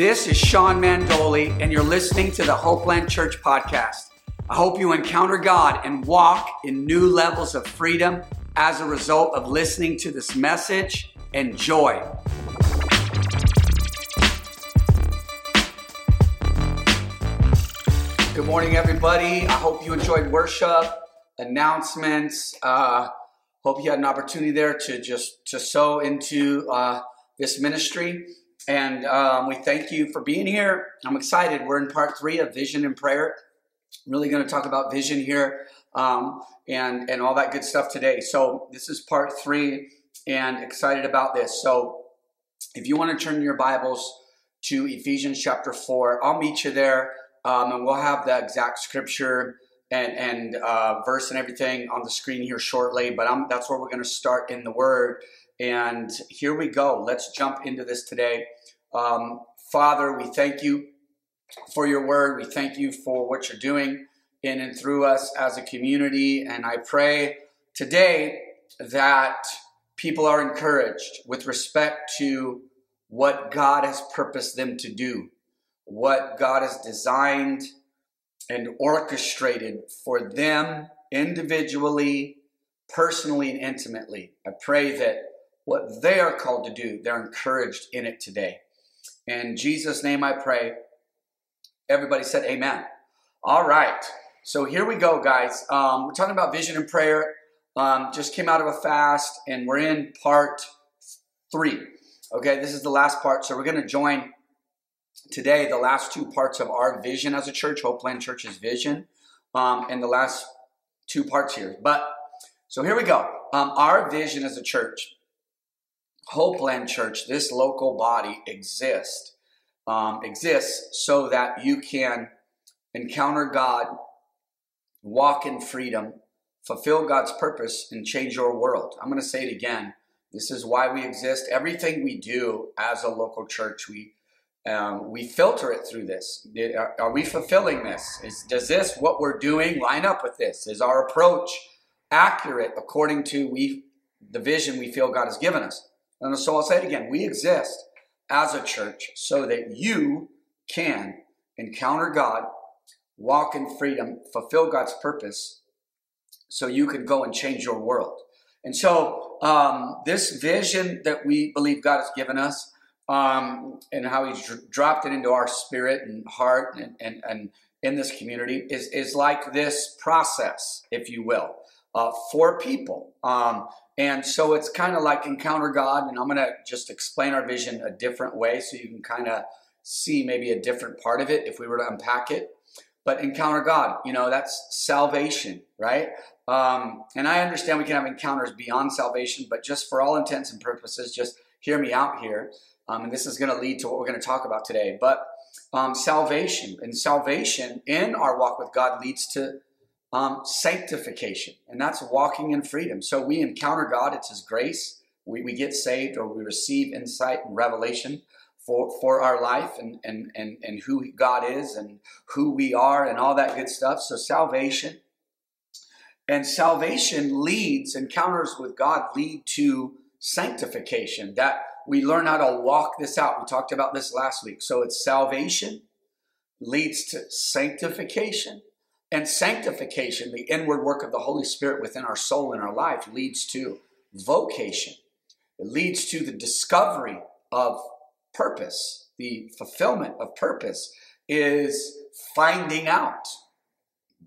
This is Sean Mandoli, and you're listening to the Hopeland Church podcast. I hope you encounter God and walk in new levels of freedom as a result of listening to this message. Enjoy. Good morning, everybody. I hope you enjoyed worship, announcements. Uh, hope you had an opportunity there to just to sow into uh, this ministry. And um, we thank you for being here. I'm excited. We're in part three of Vision and Prayer. really going to talk about vision here um, and, and all that good stuff today. So, this is part three, and excited about this. So, if you want to turn your Bibles to Ephesians chapter 4, I'll meet you there, um, and we'll have the exact scripture and, and uh, verse and everything on the screen here shortly. But I'm, that's where we're going to start in the Word. And here we go. Let's jump into this today. Um, Father, we thank you for your word. We thank you for what you're doing in and through us as a community. And I pray today that people are encouraged with respect to what God has purposed them to do, what God has designed and orchestrated for them individually, personally, and intimately. I pray that what they are called to do, they're encouraged in it today. In Jesus' name I pray. Everybody said amen. All right. So here we go, guys. Um, we're talking about vision and prayer. Um, just came out of a fast, and we're in part three. Okay, this is the last part. So we're going to join today the last two parts of our vision as a church, Hopeland Church's vision, um, and the last two parts here. But so here we go. Um, our vision as a church Hopeland Church, this local body exists, um, exists so that you can encounter God, walk in freedom, fulfill God's purpose, and change your world. I'm going to say it again. This is why we exist. Everything we do as a local church, we um, we filter it through this. Are, are we fulfilling this? Is, does this what we're doing line up with this? Is our approach accurate according to we the vision we feel God has given us? And so I'll say it again. We exist as a church so that you can encounter God, walk in freedom, fulfill God's purpose, so you can go and change your world. And so, um, this vision that we believe God has given us, um, and how He's dr- dropped it into our spirit and heart and, and, and in this community, is, is like this process, if you will, uh, for people. Um, and so it's kind of like encounter God, and I'm going to just explain our vision a different way so you can kind of see maybe a different part of it if we were to unpack it. But encounter God, you know, that's salvation, right? Um, and I understand we can have encounters beyond salvation, but just for all intents and purposes, just hear me out here. Um, and this is going to lead to what we're going to talk about today. But um, salvation and salvation in our walk with God leads to um, sanctification, and that's walking in freedom. So we encounter God, it's His grace. We, we get saved or we receive insight and revelation for, for our life and, and, and, and who God is and who we are and all that good stuff. So salvation. And salvation leads, encounters with God lead to sanctification, that we learn how to walk this out. We talked about this last week. So it's salvation leads to sanctification and sanctification, the inward work of the Holy Spirit within our soul and our life, leads to vocation. It leads to the discovery of purpose. The fulfillment of purpose is finding out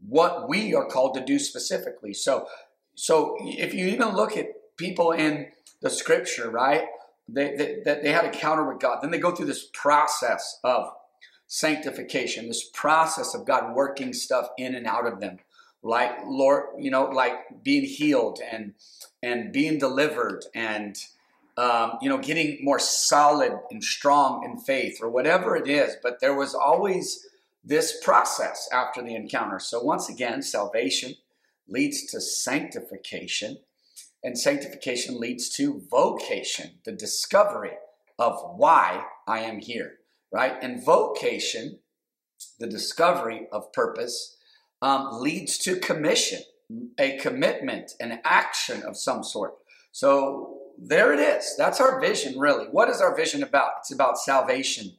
what we are called to do specifically. So, so if you even look at people in the scripture, right? They, they, they had a counter with God. Then they go through this process of sanctification, this process of God working stuff in and out of them. Like Lord, you know, like being healed and and being delivered and um, you know, getting more solid and strong in faith or whatever it is. But there was always this process after the encounter. So once again, salvation leads to sanctification, and sanctification leads to vocation, the discovery of why I am here right? And vocation, the discovery of purpose, um, leads to commission, a commitment, an action of some sort. So there it is. That's our vision, really. What is our vision about? It's about salvation.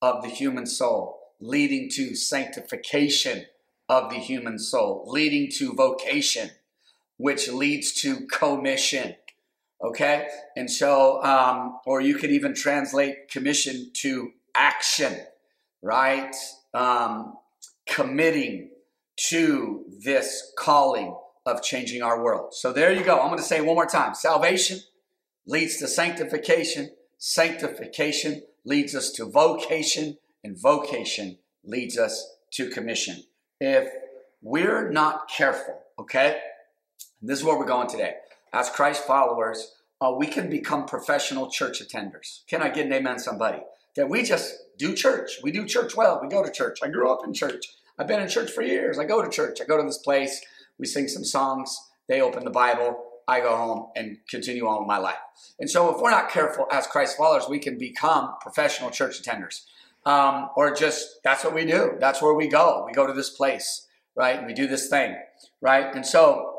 of the human soul, leading to sanctification of the human soul, leading to vocation, which leads to commission. Okay? And so, um, or you could even translate commission to action, right? Um, committing to this calling of changing our world. So there you go. I'm going to say one more time salvation leads to sanctification, sanctification leads us to vocation, and vocation leads us to commission. If we're not careful, okay, this is where we're going today. As Christ followers, uh, we can become professional church attenders. Can I get an amen, somebody? That we just do church. We do church well. We go to church. I grew up in church. I've been in church for years. I go to church. I go to this place. We sing some songs. They open the Bible. I go home and continue on with my life. And so, if we're not careful as Christ followers, we can become professional church attenders. Um, or just that's what we do. That's where we go. We go to this place, right? And we do this thing, right? And so,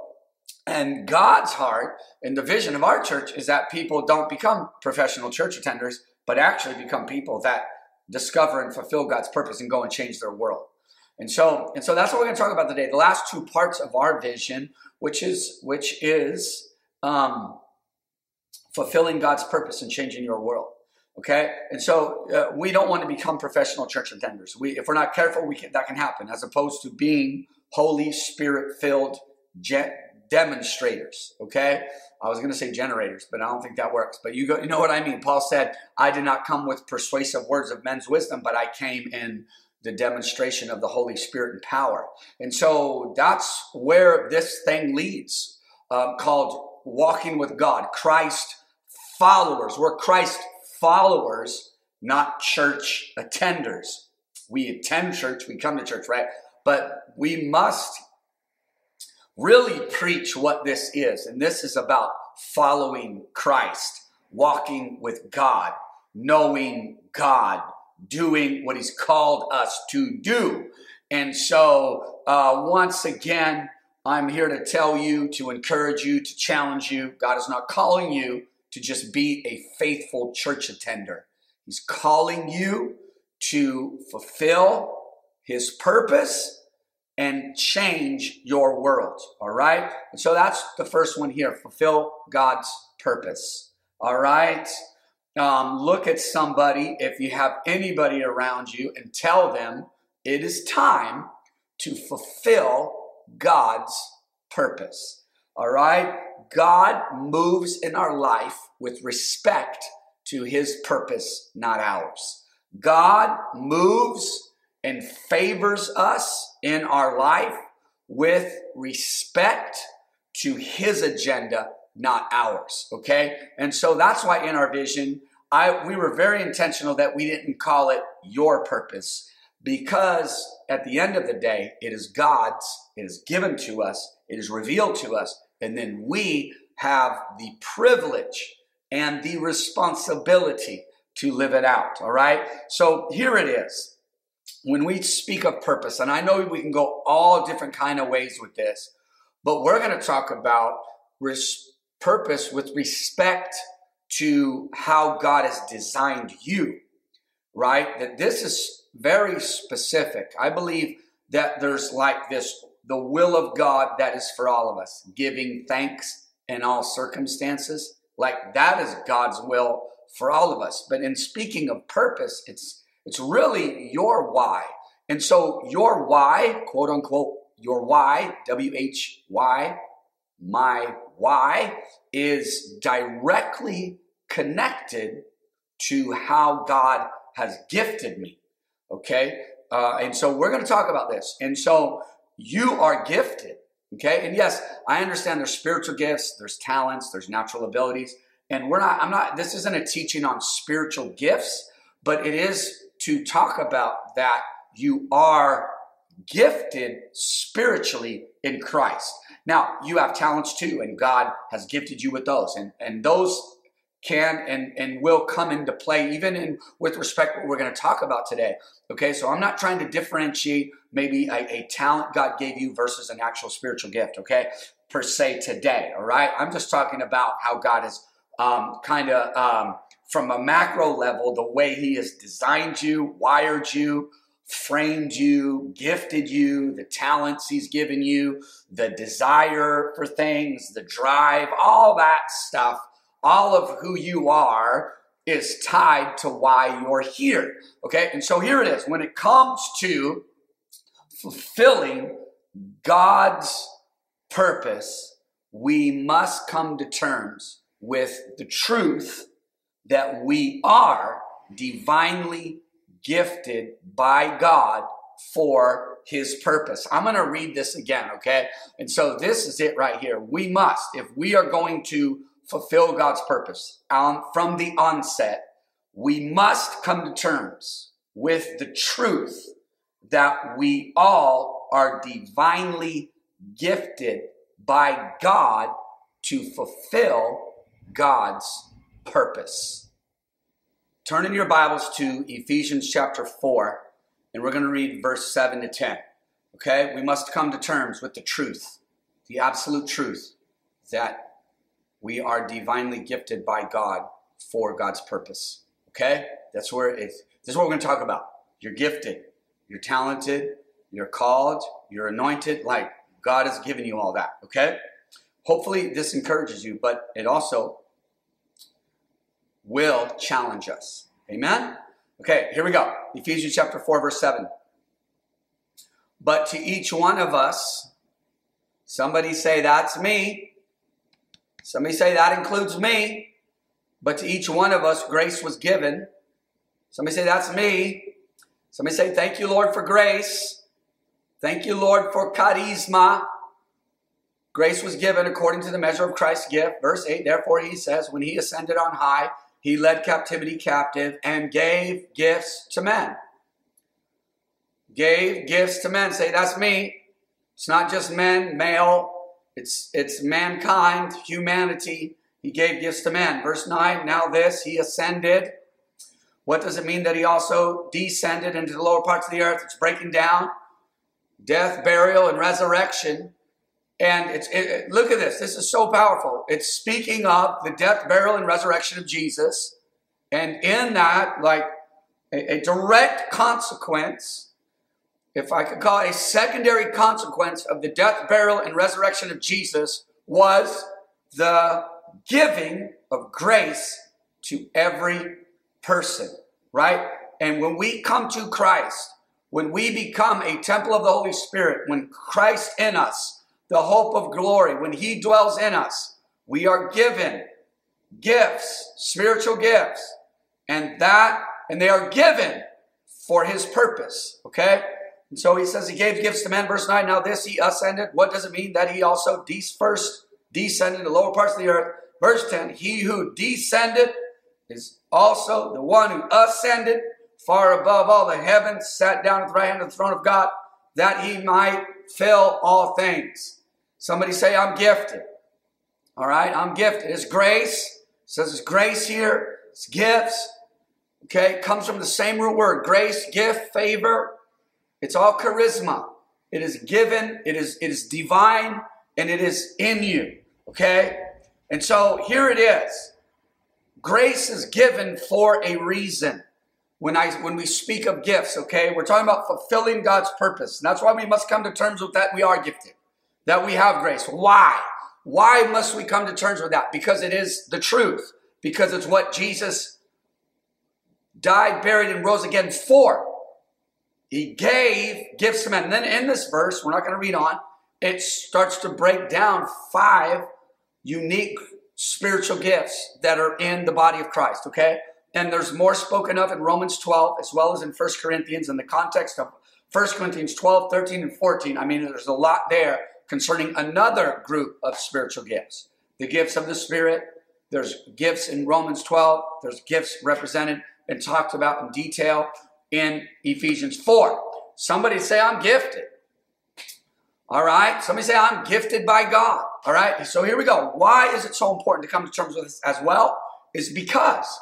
and God's heart and the vision of our church is that people don't become professional church attenders, but actually become people that discover and fulfill God's purpose and go and change their world. And so, and so that's what we're going to talk about today. The last two parts of our vision, which is which is um, fulfilling God's purpose and changing your world. Okay, and so uh, we don't want to become professional church attenders. We, if we're not careful, we can, that can happen. As opposed to being Holy Spirit filled demonstrators. Okay, I was going to say generators, but I don't think that works. But you go, you know what I mean. Paul said, "I did not come with persuasive words of men's wisdom, but I came in." the demonstration of the Holy Spirit and power. And so that's where this thing leads, um, called walking with God, Christ followers. We're Christ followers, not church attenders. We attend church, we come to church, right? But we must really preach what this is. And this is about following Christ, walking with God, knowing God, doing what He's called us to do. And so, uh, once again, I'm here to tell you, to encourage you, to challenge you. God is not calling you to just be a faithful church attender. He's calling you to fulfill His purpose and change your world. All right? And so that's the first one here fulfill God's purpose. All right? Um, look at somebody, if you have anybody around you, and tell them it is time to fulfill God's purpose. All right? God moves in our life with respect to his purpose, not ours. God moves and favors us in our life with respect to his agenda, not ours. Okay? And so that's why in our vision, I we were very intentional that we didn't call it your purpose because at the end of the day, it is God's, it is given to us, it is revealed to us, and then we have the privilege and the responsibility to live it out. All right? So here it is. When we speak of purpose, and I know we can go all different kind of ways with this, but we're going to talk about res- purpose with respect to how God has designed you, right? That this is very specific. I believe that there's like this the will of God that is for all of us, giving thanks in all circumstances. Like that is God's will for all of us. But in speaking of purpose, it's it's really your why. And so your why, quote unquote, your why, W H Y, my why, is directly connected to how God has gifted me. Okay? Uh, and so we're going to talk about this. And so you are gifted. Okay? And yes, I understand there's spiritual gifts, there's talents, there's natural abilities. And we're not, I'm not, this isn't a teaching on spiritual gifts, but it is to talk about that you are gifted spiritually in Christ. Now, you have talents too, and God has gifted you with those. And, and those can and, and will come into play, even in with respect what we're going to talk about today. Okay, so I'm not trying to differentiate maybe a, a talent God gave you versus an actual spiritual gift, okay, per se today. All right, I'm just talking about how God has um, kind of um, from a macro level, the way He has designed you, wired you, framed you, gifted you, the talents He's given you, the desire for things, the drive, all that stuff, all of who you are is tied to why you're here. Okay, and so here it is. When it comes to fulfilling God's purpose, we must come to terms with the truth that we are divinely gifted by God for his purpose. I'm going to read this again, okay? And so this is it right here. We must, if we are going to fulfill God's purpose um, from the onset, we must come to terms with the truth that we all are divinely gifted by God to fulfill God's purpose. Turn in your Bibles to Ephesians chapter 4, and we're going to read verse 7 to 10. Okay? We must come to terms with the truth, the absolute truth, that we are divinely gifted by God for God's purpose. Okay? That's where it's this is what we're going to talk about. You're gifted, you're talented, you're called, you're anointed, like God has given you all that. Okay? Hopefully this encourages you, but it also will challenge us. Amen? Okay, here we go. Ephesians chapter 4, verse 7. But to each one of us, somebody say, That's me. Somebody say, That includes me. But to each one of us, grace was given. Somebody say, That's me. Somebody say, Thank you, Lord, for grace. Thank you, Lord, for charisma. Grace was given according to the measure of Christ's gift. Verse 8, therefore, he says, When he ascended on high, he led captivity captive and gave gifts to men. Gave gifts to men. Say, That's me. It's not just men, male. It's, it's mankind, humanity. He gave gifts to men. Verse 9, now this, he ascended. What does it mean that he also descended into the lower parts of the earth? It's breaking down death, burial, and resurrection. And it's it, look at this. This is so powerful. It's speaking of the death, burial, and resurrection of Jesus. And in that, like a, a direct consequence, if I could call it a secondary consequence of the death, burial, and resurrection of Jesus, was the giving of grace to every person, right? And when we come to Christ, when we become a temple of the Holy Spirit, when Christ in us, the hope of glory, when He dwells in us, we are given gifts, spiritual gifts, and that, and they are given for His purpose, okay? And so He says He gave gifts to men, verse 9. Now this He ascended. What does it mean that He also de- first descended to the lower parts of the earth? Verse 10 He who descended is also the one who ascended far above all the heavens, sat down at the right hand of the throne of God, that he might fill all things. Somebody say, I'm gifted. All right, I'm gifted. It's grace. It says it's grace here. It's gifts. Okay, it comes from the same root word grace, gift, favor. It's all charisma. It is given, it is, it is divine, and it is in you. Okay? And so here it is. Grace is given for a reason. When I when we speak of gifts, okay, we're talking about fulfilling God's purpose. And that's why we must come to terms with that we are gifted, that we have grace. Why? Why must we come to terms with that? Because it is the truth. Because it's what Jesus died, buried, and rose again for. He gave gifts to men. And then in this verse, we're not going to read on, it starts to break down five unique spiritual gifts that are in the body of Christ, okay? And there's more spoken of in Romans 12 as well as in 1 Corinthians in the context of 1 Corinthians 12, 13, and 14. I mean, there's a lot there concerning another group of spiritual gifts. The gifts of the Spirit, there's gifts in Romans 12, there's gifts represented and talked about in detail in Ephesians 4. Somebody say, I'm gifted. All right. Somebody say, I'm gifted by God. All right. So here we go. Why is it so important to come to terms with this as well? Is because,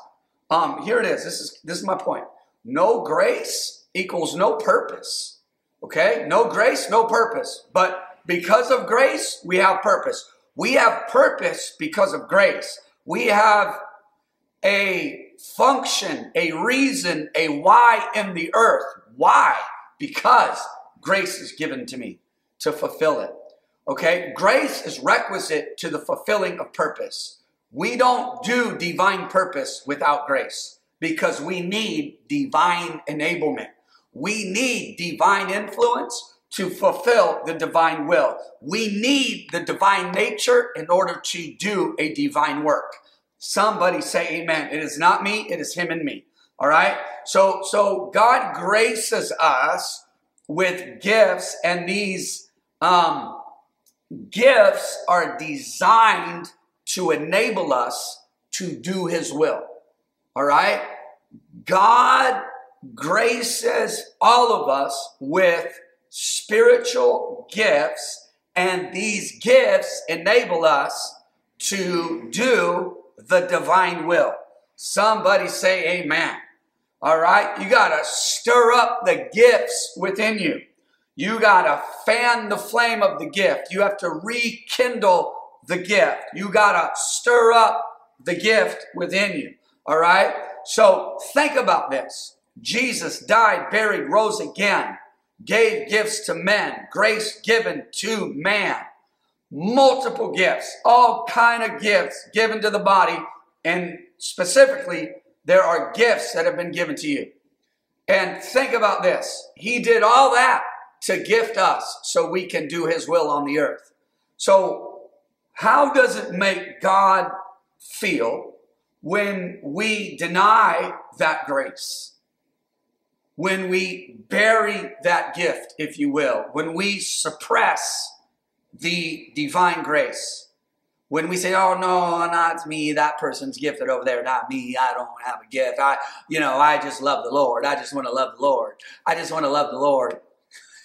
um, here it is. This is, this is my point. No grace equals no purpose. Okay. No grace, no purpose. But because of grace, we have purpose. We have purpose because of grace. We have a function, a reason, a why in the earth. Why? Because grace is given to me to fulfill it. Okay? Grace is requisite to the fulfilling of purpose. We don't do divine purpose without grace because we need divine enablement. We need divine influence to fulfill the divine will. We need the divine nature in order to do a divine work. Somebody say amen. It is not me, it is him and me. All right? So so God graces us with gifts and these um gifts are designed to enable us to do his will. All right? God graces all of us with spiritual gifts, and these gifts enable us to do the divine will. Somebody say amen. All right? You got to stir up the gifts within you. You got to fan the flame of the gift. You have to rekindle the gift. You got to stir up the gift within you. All right? So think about this. Jesus died, buried, rose again, gave gifts to men, grace given to man. Multiple gifts, all kind of gifts given to the body, and specifically, there are gifts that have been given to you. And think about this. He did all that to gift us so we can do his will on the earth. So, how does it make God feel when we deny that grace? When we bury that gift, if you will, when we suppress the divine grace, when we say, "Oh no, not me. That person's gifted over there, not me. I don't have a gift. I, you know, I just love the Lord. I just want to love the Lord. I just want to love the Lord."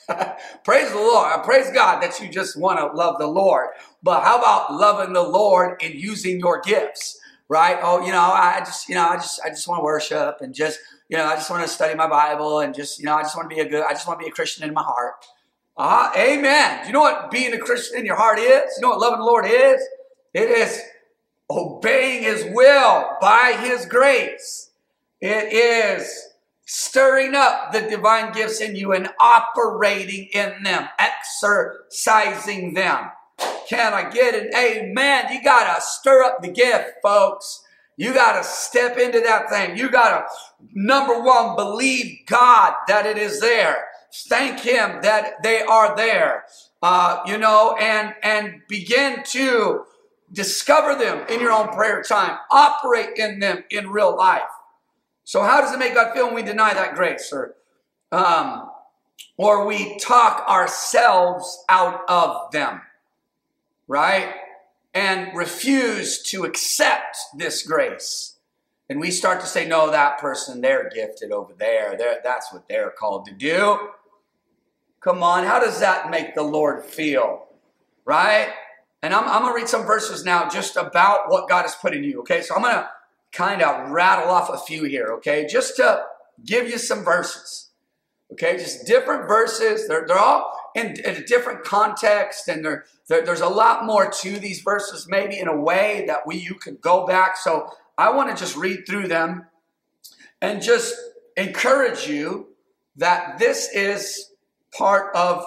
praise the Lord. I praise God that you just want to love the Lord. But how about loving the Lord and using your gifts? Right? Oh, you know, I just, you know, I just, I just want to worship and just, you know, I just want to study my Bible and just, you know, I just want to be a good, I just want to be a Christian in my heart. Uh-huh. Amen. Do you know what being a Christian in your heart is? You know what loving the Lord is? It is obeying His will by His grace. It is stirring up the divine gifts in you and operating in them, exercising them. Can I get an amen? You got to stir up the gift, folks. You got to step into that thing. You got to, number one, believe God that it is there. Thank Him that they are there. Uh, you know, and and begin to Discover them in your own prayer time. Operate in them in real life. So, how does it make God feel when we deny that grace, or um, or we talk ourselves out of them, right? And refuse to accept this grace. And we start to say, no, that person, they're gifted over there. They're, that's what they're called to do. Come on, how does that make the Lord feel? Right? And I'm, I'm going to read some verses now just about what God has put in you, okay? So I'm going to kind of rattle off a few here, okay? Just to give you some verses, okay? Just different verses. They're, they're all in, in a different context, and they're, they're, there's a lot more to these verses, maybe in a way that we you could go back. So I want to just read through them and just encourage you that this is part of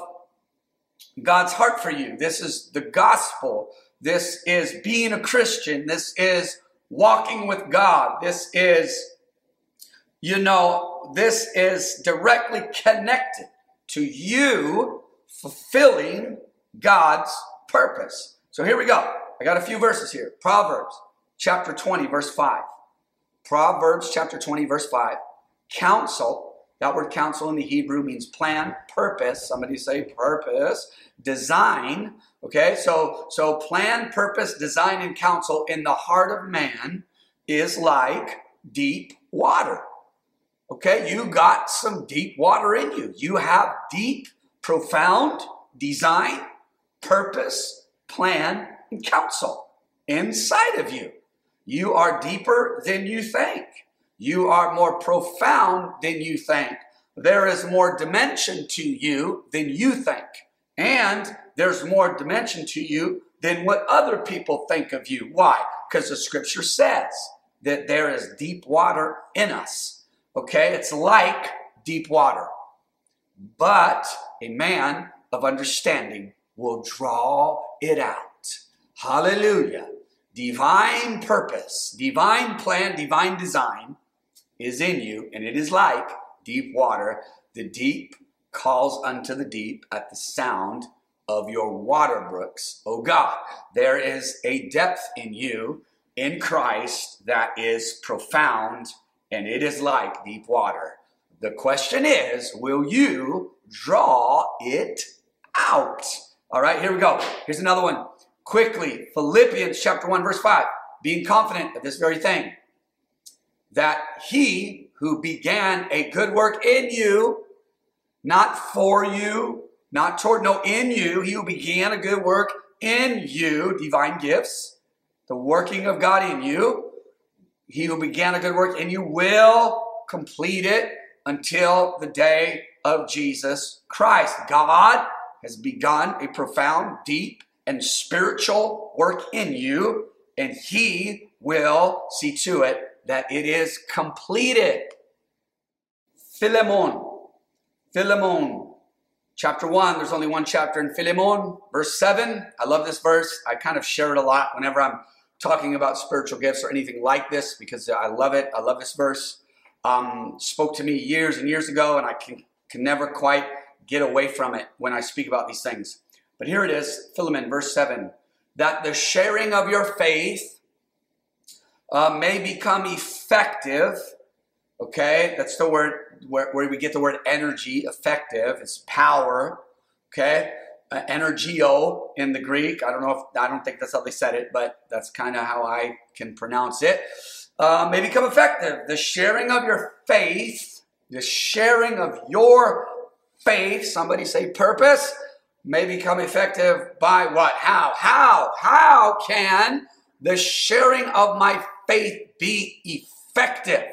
God's heart for you. This is the gospel. This is being a Christian. This is walking with God. This is, you know, this is directly connected to you fulfilling God's purpose. So here we go. I got a few verses here. Proverbs chapter 20, verse 5. Proverbs chapter 20, verse 5. Counsel that word counsel in the Hebrew means plan, purpose. Somebody say purpose, design. Okay, so so plan, purpose, design, and counsel in the heart of man is like deep water. Okay, you got some deep water in you. You have deep, profound design, purpose, plan, and counsel inside of you. You are deeper than you think. You are more profound than you think. There is more dimension to you than you think. And there's more dimension to you than what other people think of you. Why? Because the scripture says that there is deep water in us. Okay, it's like deep water. But a man of understanding will draw it out. Hallelujah. Divine purpose, divine plan, divine design is in you, and it is like deep water. The deep calls unto the deep at the sound of your water brooks, O God. There is a depth in you in Christ that is profound and it is like deep water. The question is, will you draw it out? All right, here we go. Here's another one. Quickly, Philippians chapter 1, verse 5. Being confident of this very thing, that he who began a good work in you, not for you, not toward, no, in you, he who began a good work in you, divine gifts, the working of God in you, he who began a good work in you will complete it until the day of Jesus Christ. God has begun a profound, deep, and spiritual work in you, and He will see to it that it is completed. Philemon, Philemon, chapter 1, there's only one chapter in Philemon, verse 7. I love this verse. I kind of share it a lot whenever I'm talking about spiritual gifts or anything like this because I love it. I love this verse. Um, spoke to me years and years ago, and I can, can never quite get away from it when I speak about these things. But here it is, Philemon, verse 7 that the sharing of your faith uh, may become effective. Okay, that's the word where, where we get the word energy, effective. It's power. Okay, uh, energio in the Greek. I don't know if I don't think that's how they said it, but that's kind of how I can pronounce it. Uh, may become effective. The sharing of your faith, the sharing of your faith. Somebody say purpose may become effective by what? How? How? How can the sharing of my faith be effective?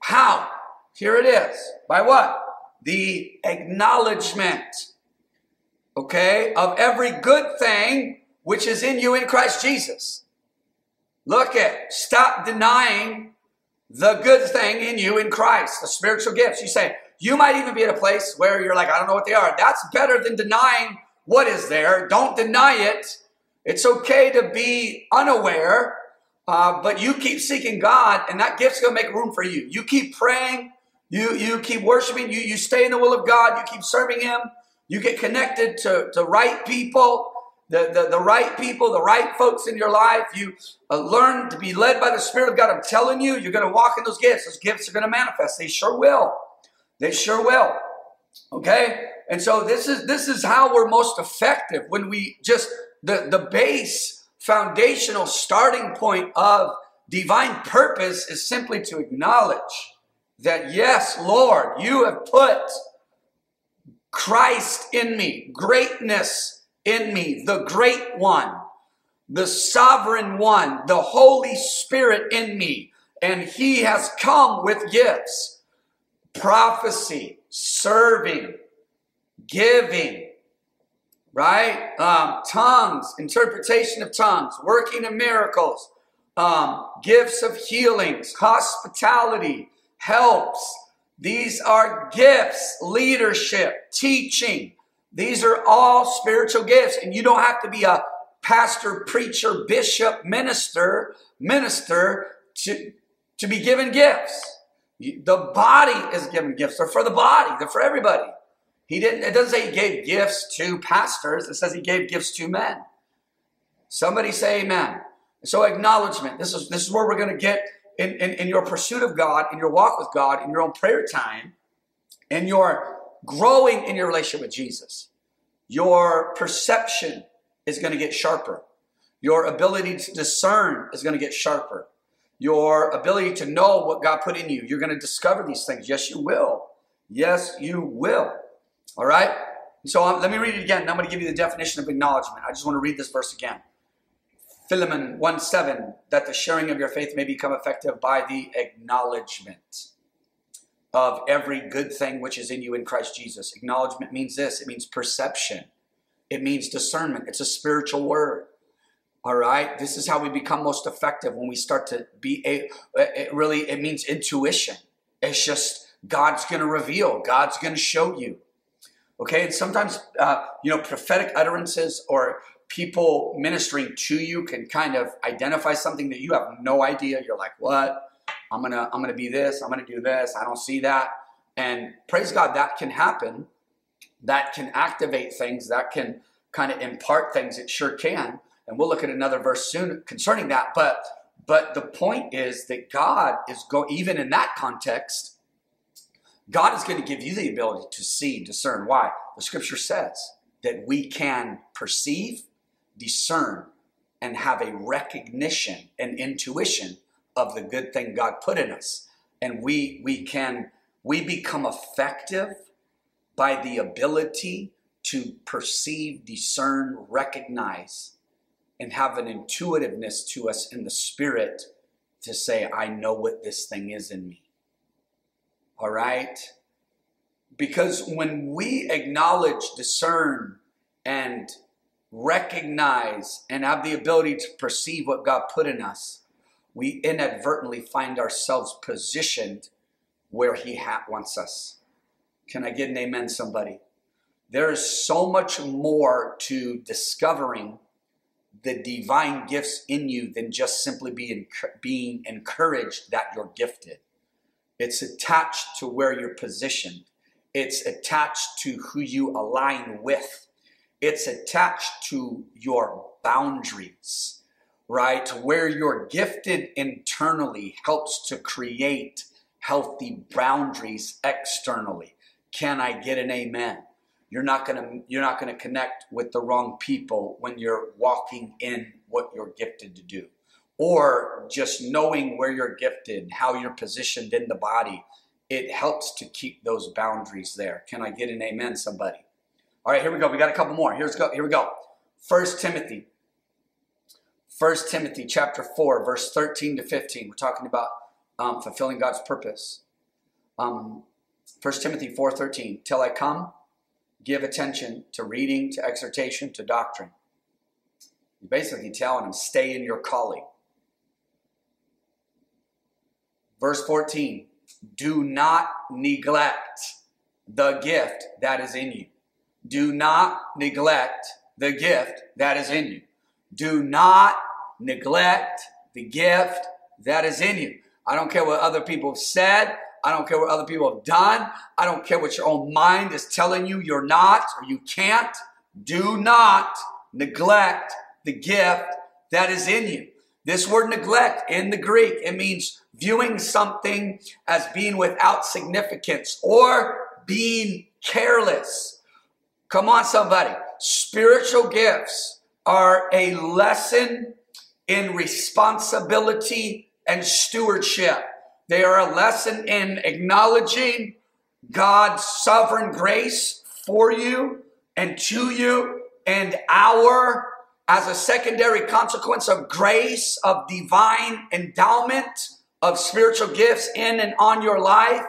How? Here it is. By what? The acknowledgement, okay, of every good thing which is in you in Christ Jesus. Look at, stop denying the good thing in you in Christ, the spiritual gifts. You say, you might even be at a place where you're like, I don't know what they are. That's better than denying what is there. Don't deny it. It's okay to be unaware, uh, but you keep seeking God, and that gift's to make room for you. You keep praying. You you keep worshiping. You you stay in the will of God. You keep serving Him. You get connected to to right people. The, the, the right people, the right folks in your life. You uh, learn to be led by the Spirit of God. I'm telling you, you're going to walk in those gifts. Those gifts are going to manifest. They sure will. They sure will. Okay? And so this is this is how we're most effective when we just the the base foundational starting point of divine purpose is simply to acknowledge that yes, Lord, you have put Christ in me, greatness in me, the great one, the sovereign one, the Holy Spirit in me, and he has come with gifts prophecy, serving, giving, right? Um, tongues, interpretation of tongues, working of miracles, um, gifts of healings, hospitality, helps. These are gifts, leadership, teaching. These are all spiritual gifts, and you don't have to be a pastor, preacher, bishop, minister, minister to, to be given gifts. The body is given gifts. They're for the body. They're for everybody. He didn't. It doesn't say he gave gifts to pastors. It says he gave gifts to men. Somebody say Amen. So acknowledgement. This is this is where we're going to get in, in, in your pursuit of God, in your walk with God, in your own prayer time, in your growing in your relationship with Jesus. Your perception is going to get sharper. Your ability to discern is going to get sharper your ability to know what God put in you. You're going to discover these things. Yes, you will. Yes, you will. All right? So um, let me read it again. I'm going to give you the definition of acknowledgement. I just want to read this verse again. Philemon 1 7, that the sharing of your faith may become effective by the acknowledgement of every good thing which is in you in Christ Jesus. Acknowledgement means this it means perception, it means discernment. It's a spiritual word. All right. This is how we become most effective when we start to be a, it really, it means intuition. It's just God's going to reveal, God's going to show you. Okay. And sometimes, uh, you know, prophetic utterances or people ministering to you can kind of identify something that you have no idea. You're like, what? I'm to, I'm to be this. I'm to do this. I don't see that. And praise God, that can happen. That can activate things. That can kind of impart things. It sure can. And we'll look at another verse soon concerning that. But, but the point is that God is going, even in that context, God is going to give you the ability to see, discern. Why? The scripture says that we can perceive, discern, and have a recognition and intuition of the good thing God put in us. And we we can we become effective by the ability to perceive, discern, recognize, and have an intuitiveness to us in the spirit to say, I know what this thing is in me. All right? Because when we acknowledge, discern, and recognize and have the ability to perceive what God put in us, we inadvertently find ourselves positioned where He wants us. Can I get an amen, somebody? There is so much more to discovering the divine gifts in you than just simply being, being encouraged that you're gifted. It's attached to where you're positioned. It's attached to who you align with. It's attached to your boundaries, right? Where you're gifted internally helps to create healthy boundaries externally. Can I get an amen? You're not to you're not to connect with the wrong people when you're walking in what you're gifted to do or just knowing where you're gifted, how you're positioned in the body, it helps to keep those boundaries there. Can I get an amen, somebody? All right, here we go. We got a couple more. Here's go. Here we go. First Timothy. First Timothy chapter 4, verse 13 to 15. We're talking about um, fulfilling God's purpose. Um, 1 Timothy 4:13. Till I come, give attention to reading, to exhortation, to doctrine. You're basically telling them, stay in your calling. Verse 14 Do not neglect the gift that is in you. Do not neglect the gift that is in you. Do not neglect the gift that is in you. I don't care what other people have said. I don't care what other people have done. I don't care what your own mind is telling you you're not or you can't. Do not neglect the gift that is in you. This word neglect in the Greek, it means viewing something as being without significance or being careless. Come on, somebody. Spiritual gifts are a lesson in responsibility and stewardship. They are a lesson in acknowledging God's sovereign grace for you and to you and our as a secondary consequence of grace, of divine endowment, of spiritual gifts in and on your life,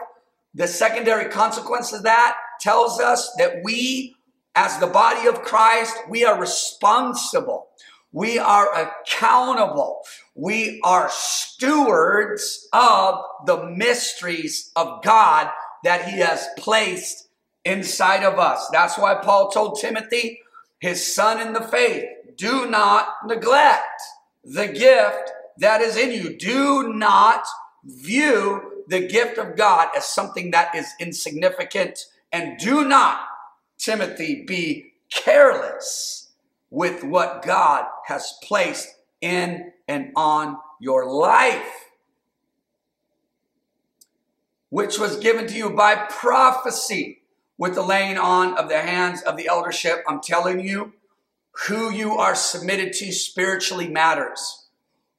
the secondary consequence of that tells us that we, as the body of Christ, we are responsible. We are accountable. We are stewards of the mysteries of God that he has placed inside of us. That's why Paul told Timothy, his son in the faith, do not neglect the gift that is in you. Do not view the gift of God as something that is insignificant. And do not, Timothy, be careless with what God has placed in and on your life, which was given to you by prophecy with the laying on of the hands of the eldership. I'm telling you, who you are submitted to spiritually matters.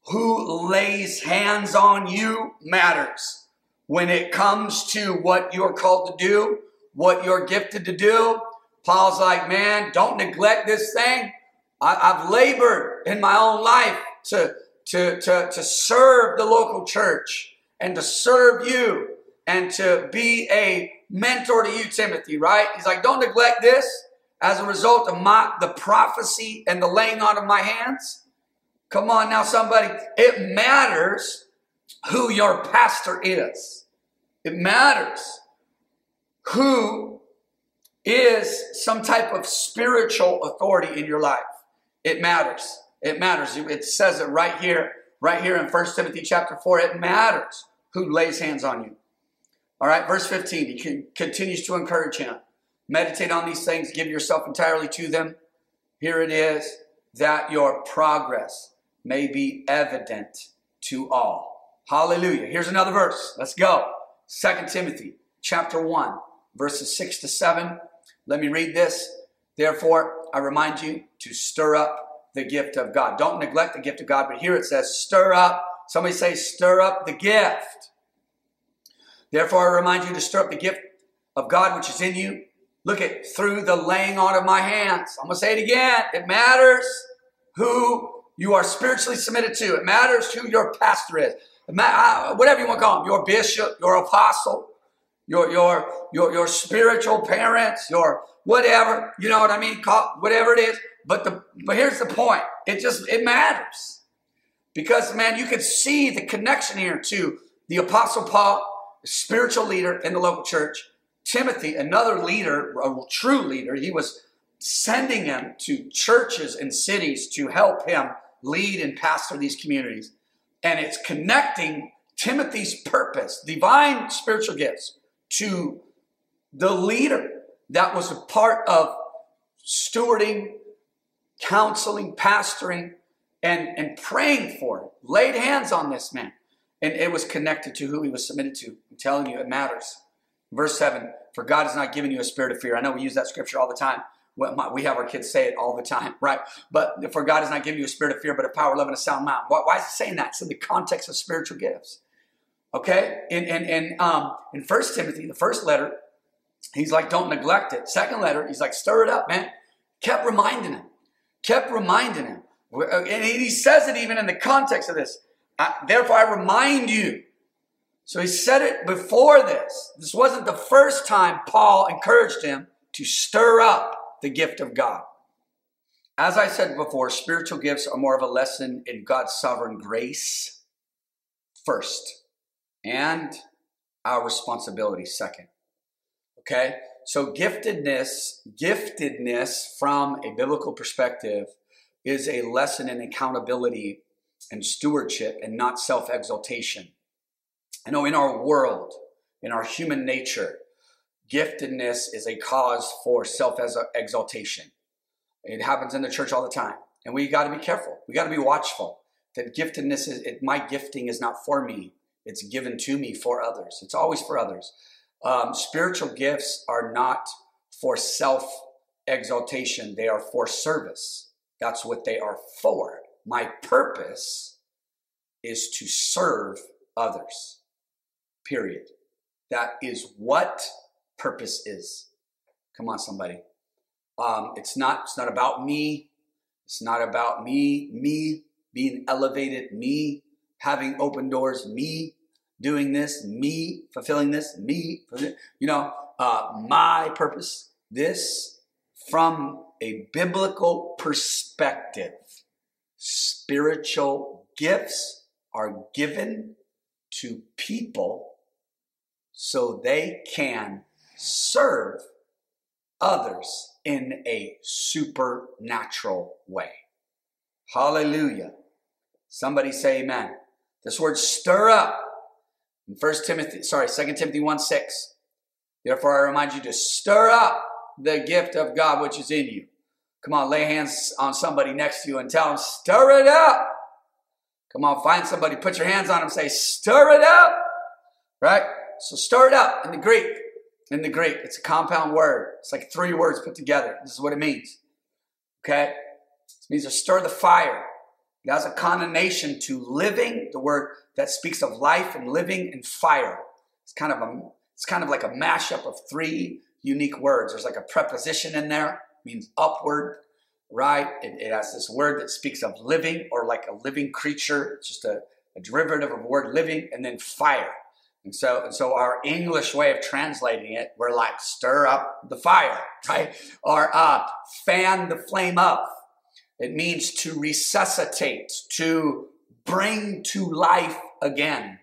Who lays hands on you matters. When it comes to what you're called to do, what you're gifted to do, Paul's like, man, don't neglect this thing. I, have labored in my own life to, to, to, to serve the local church and to serve you and to be a mentor to you, Timothy, right? He's like, don't neglect this as a result of my the prophecy and the laying on of my hands. Come on now, somebody. It matters who your pastor is. It matters who is some type of spiritual authority in your life. It matters. It matters. It says it right here, right here in 1 Timothy chapter 4. It matters who lays hands on you. All right, verse 15, he continues to encourage him. Meditate on these things, give yourself entirely to them. Here it is that your progress may be evident to all. Hallelujah. Here's another verse. Let's go. Second Timothy chapter 1, verses 6 to 7. Let me read this. Therefore, I remind you to stir up the gift of God. Don't neglect the gift of God, but here it says, stir up. Somebody say, stir up the gift. Therefore, I remind you to stir up the gift of God which is in you. Look at through the laying on of my hands. I'm going to say it again. It matters who you are spiritually submitted to. It matters who your pastor is. Uh, whatever you want to call him, your bishop, your apostle, your your your your spiritual parents, your whatever, you know what I mean? Whatever it is. But the but here's the point. It just it matters. Because man, you can see the connection here to the apostle Paul, spiritual leader in the local church, Timothy, another leader, a true leader. He was sending him to churches and cities to help him lead and pastor these communities. And it's connecting Timothy's purpose, divine spiritual gifts, to the leader that was a part of stewarding, counseling, pastoring, and, and praying for it. Laid hands on this man. And it was connected to who he was submitted to. I'm telling you, it matters. Verse 7 For God has not given you a spirit of fear. I know we use that scripture all the time we have our kids say it all the time, right? But for God has not given you a spirit of fear, but a power, love, and a sound mind. Why, is it saying that? It's in the context of spiritual gifts. Okay? And in, in, um, in First Timothy, the first letter, he's like, don't neglect it. Second letter, he's like, stir it up, man. Kept reminding him. Kept reminding him. And he says it even in the context of this. Therefore, I remind you. So he said it before this. This wasn't the first time Paul encouraged him to stir up the gift of God. As I said before, spiritual gifts are more of a lesson in God's sovereign grace first, and our responsibility second. Okay? So giftedness, giftedness from a biblical perspective is a lesson in accountability and stewardship and not self-exaltation. I know in our world, in our human nature, giftedness is a cause for self exaltation. It happens in the church all the time. And we got to be careful. We got to be watchful that giftedness is, it, my gifting is not for me, it's given to me for others. It's always for others. Um, spiritual gifts are not for self exaltation, they are for service. That's what they are for. My purpose is to serve others. Period. That is what purpose is. Come on, somebody. Um, it's not. It's not about me. It's not about me. Me being elevated. Me having open doors. Me doing this. Me fulfilling this. Me, you know, uh, my purpose. This from a biblical perspective. Spiritual gifts are given to people so they can serve others in a supernatural way. Hallelujah. Somebody say amen. This word stir up in First Timothy, sorry, Second Timothy 1 6. Therefore, I remind you to stir up the gift of God which is in you. Come on, lay hands on somebody next to you and tell them, stir it up. Come on, find somebody, put your hands on them, say, stir it up. Right? So stir it up in the Greek in the Greek. It's a compound word. It's like three words put together. This is what it means. Okay? It means to stir the fire. It has a connotation to living, the word that speaks of life and living and fire. It's kind of a it's kind of like a mashup of three unique words. There's like a preposition in there, means upward, right? It, it has this word that speaks of living or like a living creature. It's just a, a derivative of the word living, and then fire. And so, and so our English way of translating it, we're like stir up the fire, right? Or uh, fan the flame up. It means to resuscitate, to bring to life again.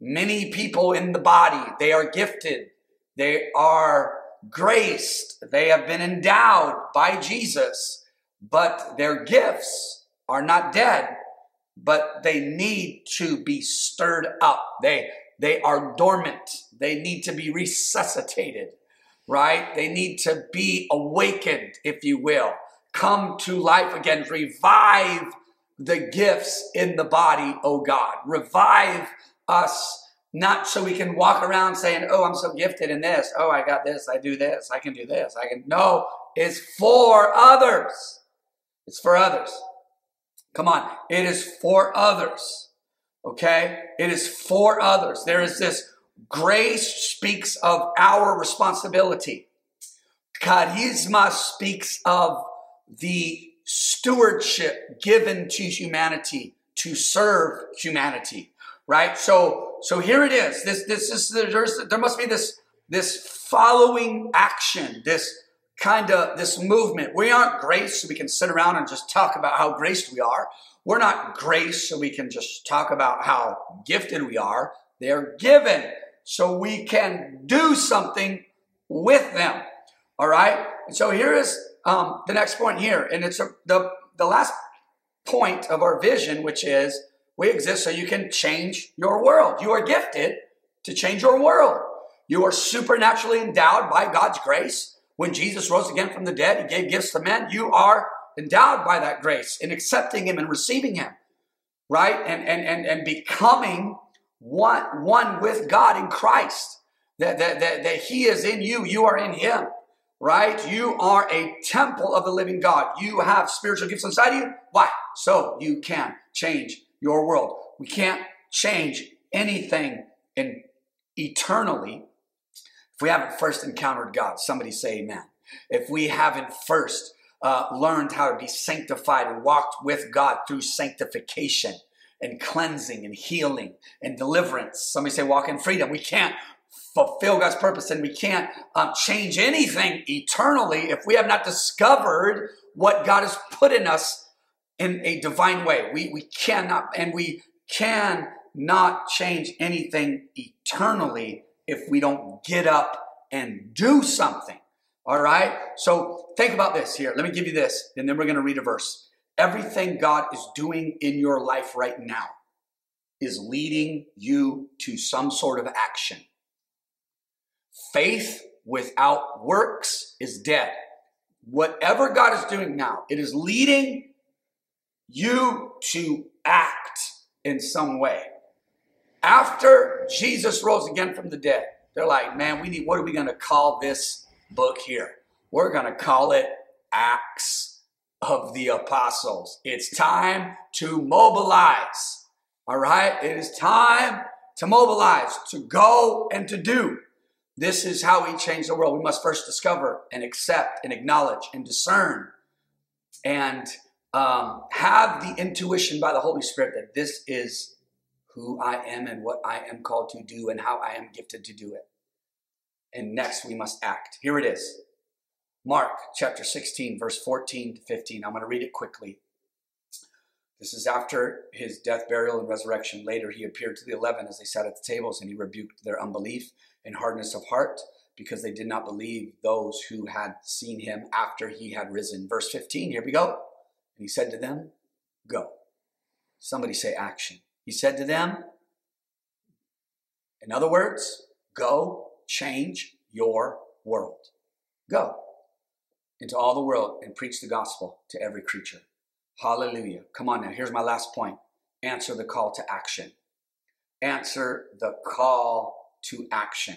Many people in the body, they are gifted, they are graced, they have been endowed by Jesus, but their gifts are not dead, but they need to be stirred up. They they are dormant. They need to be resuscitated, right? They need to be awakened, if you will. Come to life again. Revive the gifts in the body, oh God. Revive us, not so we can walk around saying, oh, I'm so gifted in this. Oh, I got this. I do this. I can do this. I can. No, it's for others. It's for others. Come on. It is for others. Okay? It is for others. There is this grace speaks of our responsibility. Charisma speaks of the stewardship given to humanity to serve humanity, right? So, so here it is. This, this is there's there must be this this following action, this kind of this movement. We aren't grace so we can sit around and just talk about how graced we are. We're not grace so we can just talk about how gifted we are. They're given so we can do something with them. All right. And so here is um, the next point here, and it's a, the the last point of our vision, which is we exist so you can change your world. You are gifted to change your world. You are supernaturally endowed by God's grace. When Jesus rose again from the dead, he gave gifts to men. You are endowed by that grace in accepting him and receiving him, right? And and and, and becoming one, one with God in Christ. That, that, that, that he is in you, you are in him, right? You are a temple of the living God. You have spiritual gifts inside you. Why? So you can change your world. We can't change anything in eternally if we haven't first encountered God. Somebody say amen. If we haven't first uh, learned how to be sanctified and walked with God through sanctification and cleansing and healing and deliverance. Somebody say, walk in freedom. We can't fulfill God's purpose and we can't um, change anything eternally if we have not discovered what God has put in us in a divine way. We, we cannot, and we can not change anything eternally if we don't get up and do something. All right? So think about this here. Let me give you this, and then we're going to read a verse. Everything God is doing in your life right now is leading you to some sort of action. Faith without works is dead. Whatever God is doing now, it is leading you to act in some way. After Jesus rose again from the dead, they're like, man, we need, what are we going to call this book here. We're going to call it Acts of the Apostles. It's time to mobilize. All right? It is time to mobilize, to go and to do. This is how we change the world. We must first discover and accept and acknowledge and discern and um, have the intuition by the Holy Spirit that this is who I am and what I am called to do and how I am gifted to do it and next we must act. Here it is Mark chapter 16, verse 14 to 15. I'm going to read it quickly. This is after his death, burial, and resurrection. Later, he appeared to the eleven as they sat at the tables, and he rebuked their unbelief and hardness of heart because they did not believe those who had seen him after he had risen. Verse 15, here we go. And he said to them, Go. Somebody say action. He said to them, in other words, go change your world. Go into all the world and preach the gospel to every creature. Hallelujah. Come on now. Here's my last point answer the call to action. Answer the call to action.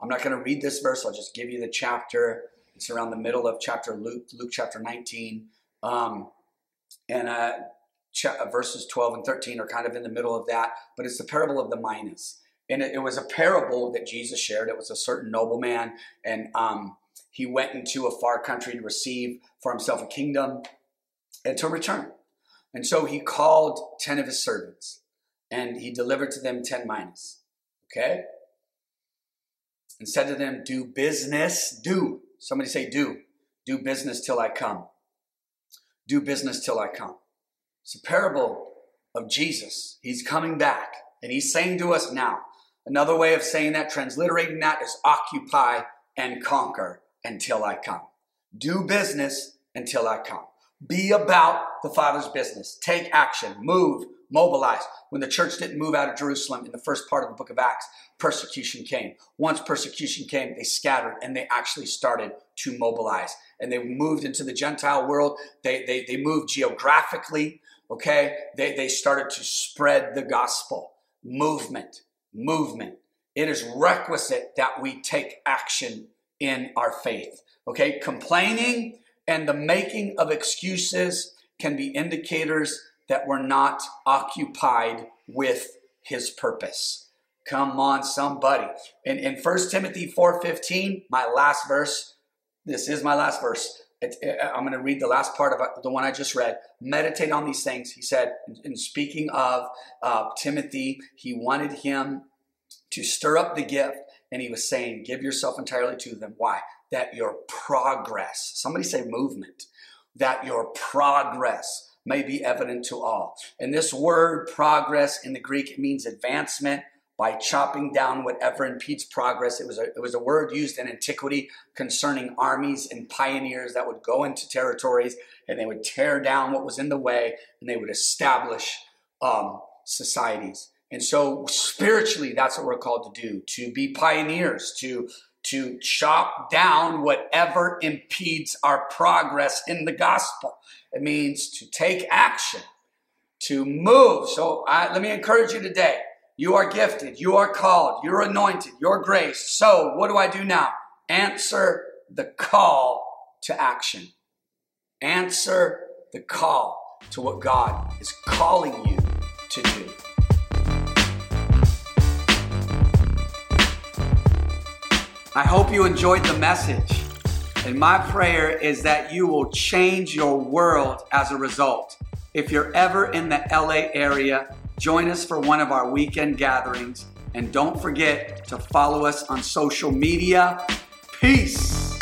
I'm not going to read this verse, I'll just give you the chapter. It's around the middle of chapter Luke, Luke chapter 19. Um, and uh, ch- verses 12 and 13 are kind of in the middle of that, but it's the parable of the minas and it, it, was a parable that Jesus shared. It was a certain nobleman, and um, he went into a far country to receive for himself a kingdom and to return. And so he called 10 of his servants and he delivered to them 10 minas. Okay? And said to them, Do business, do. Somebody say, Do. Do business till I come. do business till I come. It's a parable of Jesus. He's coming back and he's saying to us now. Another way of saying that, transliterating that, is occupy and conquer until I come. Do business until I come. Be about the Father's business. Take action, move, mobilize. When the church didn't move out of Jerusalem in the first part of the book of Acts, persecution came. Once persecution came, they scattered and they actually started to mobilize. And they moved into the Gentile world. They, they, they moved geographically, okay? They, they started to spread the gospel. Movement, movement. It is requisite that we take action in our faith, okay? Complaining and the making of excuses can be indicators that we're not occupied with his purpose. Come on, somebody. In, in 1 Timothy 4.15, my last verse, this is my last verse. It, it, I'm going to read the last part of the one I just read. Meditate on these things. He said, in speaking of uh, Timothy, he wanted him to stir up the gift. And he was saying, give yourself entirely to them. Why? That your progress, somebody say movement, that your progress may be evident to all. And this word progress in the Greek, it means advancement by chopping down whatever impedes progress. It was, a, it was a word used in antiquity concerning armies and pioneers that would go into territories and they would tear down what was in the way and they would establish um, societies. And so spiritually, that's what we're called to do, to be pioneers, to to chop down whatever impedes our progress in the gospel. It means to take action, to move. So I, let me encourage you today. You are gifted, you are called, you're anointed, you're graced. So what do I do now? Answer the call to action. Answer the call to what God is calling you to do. I hope you enjoyed the message. And my prayer is that you will change your world as a result. If you're ever in the LA area, join us for one of our weekend gatherings. And don't forget to follow us on social media. Peace.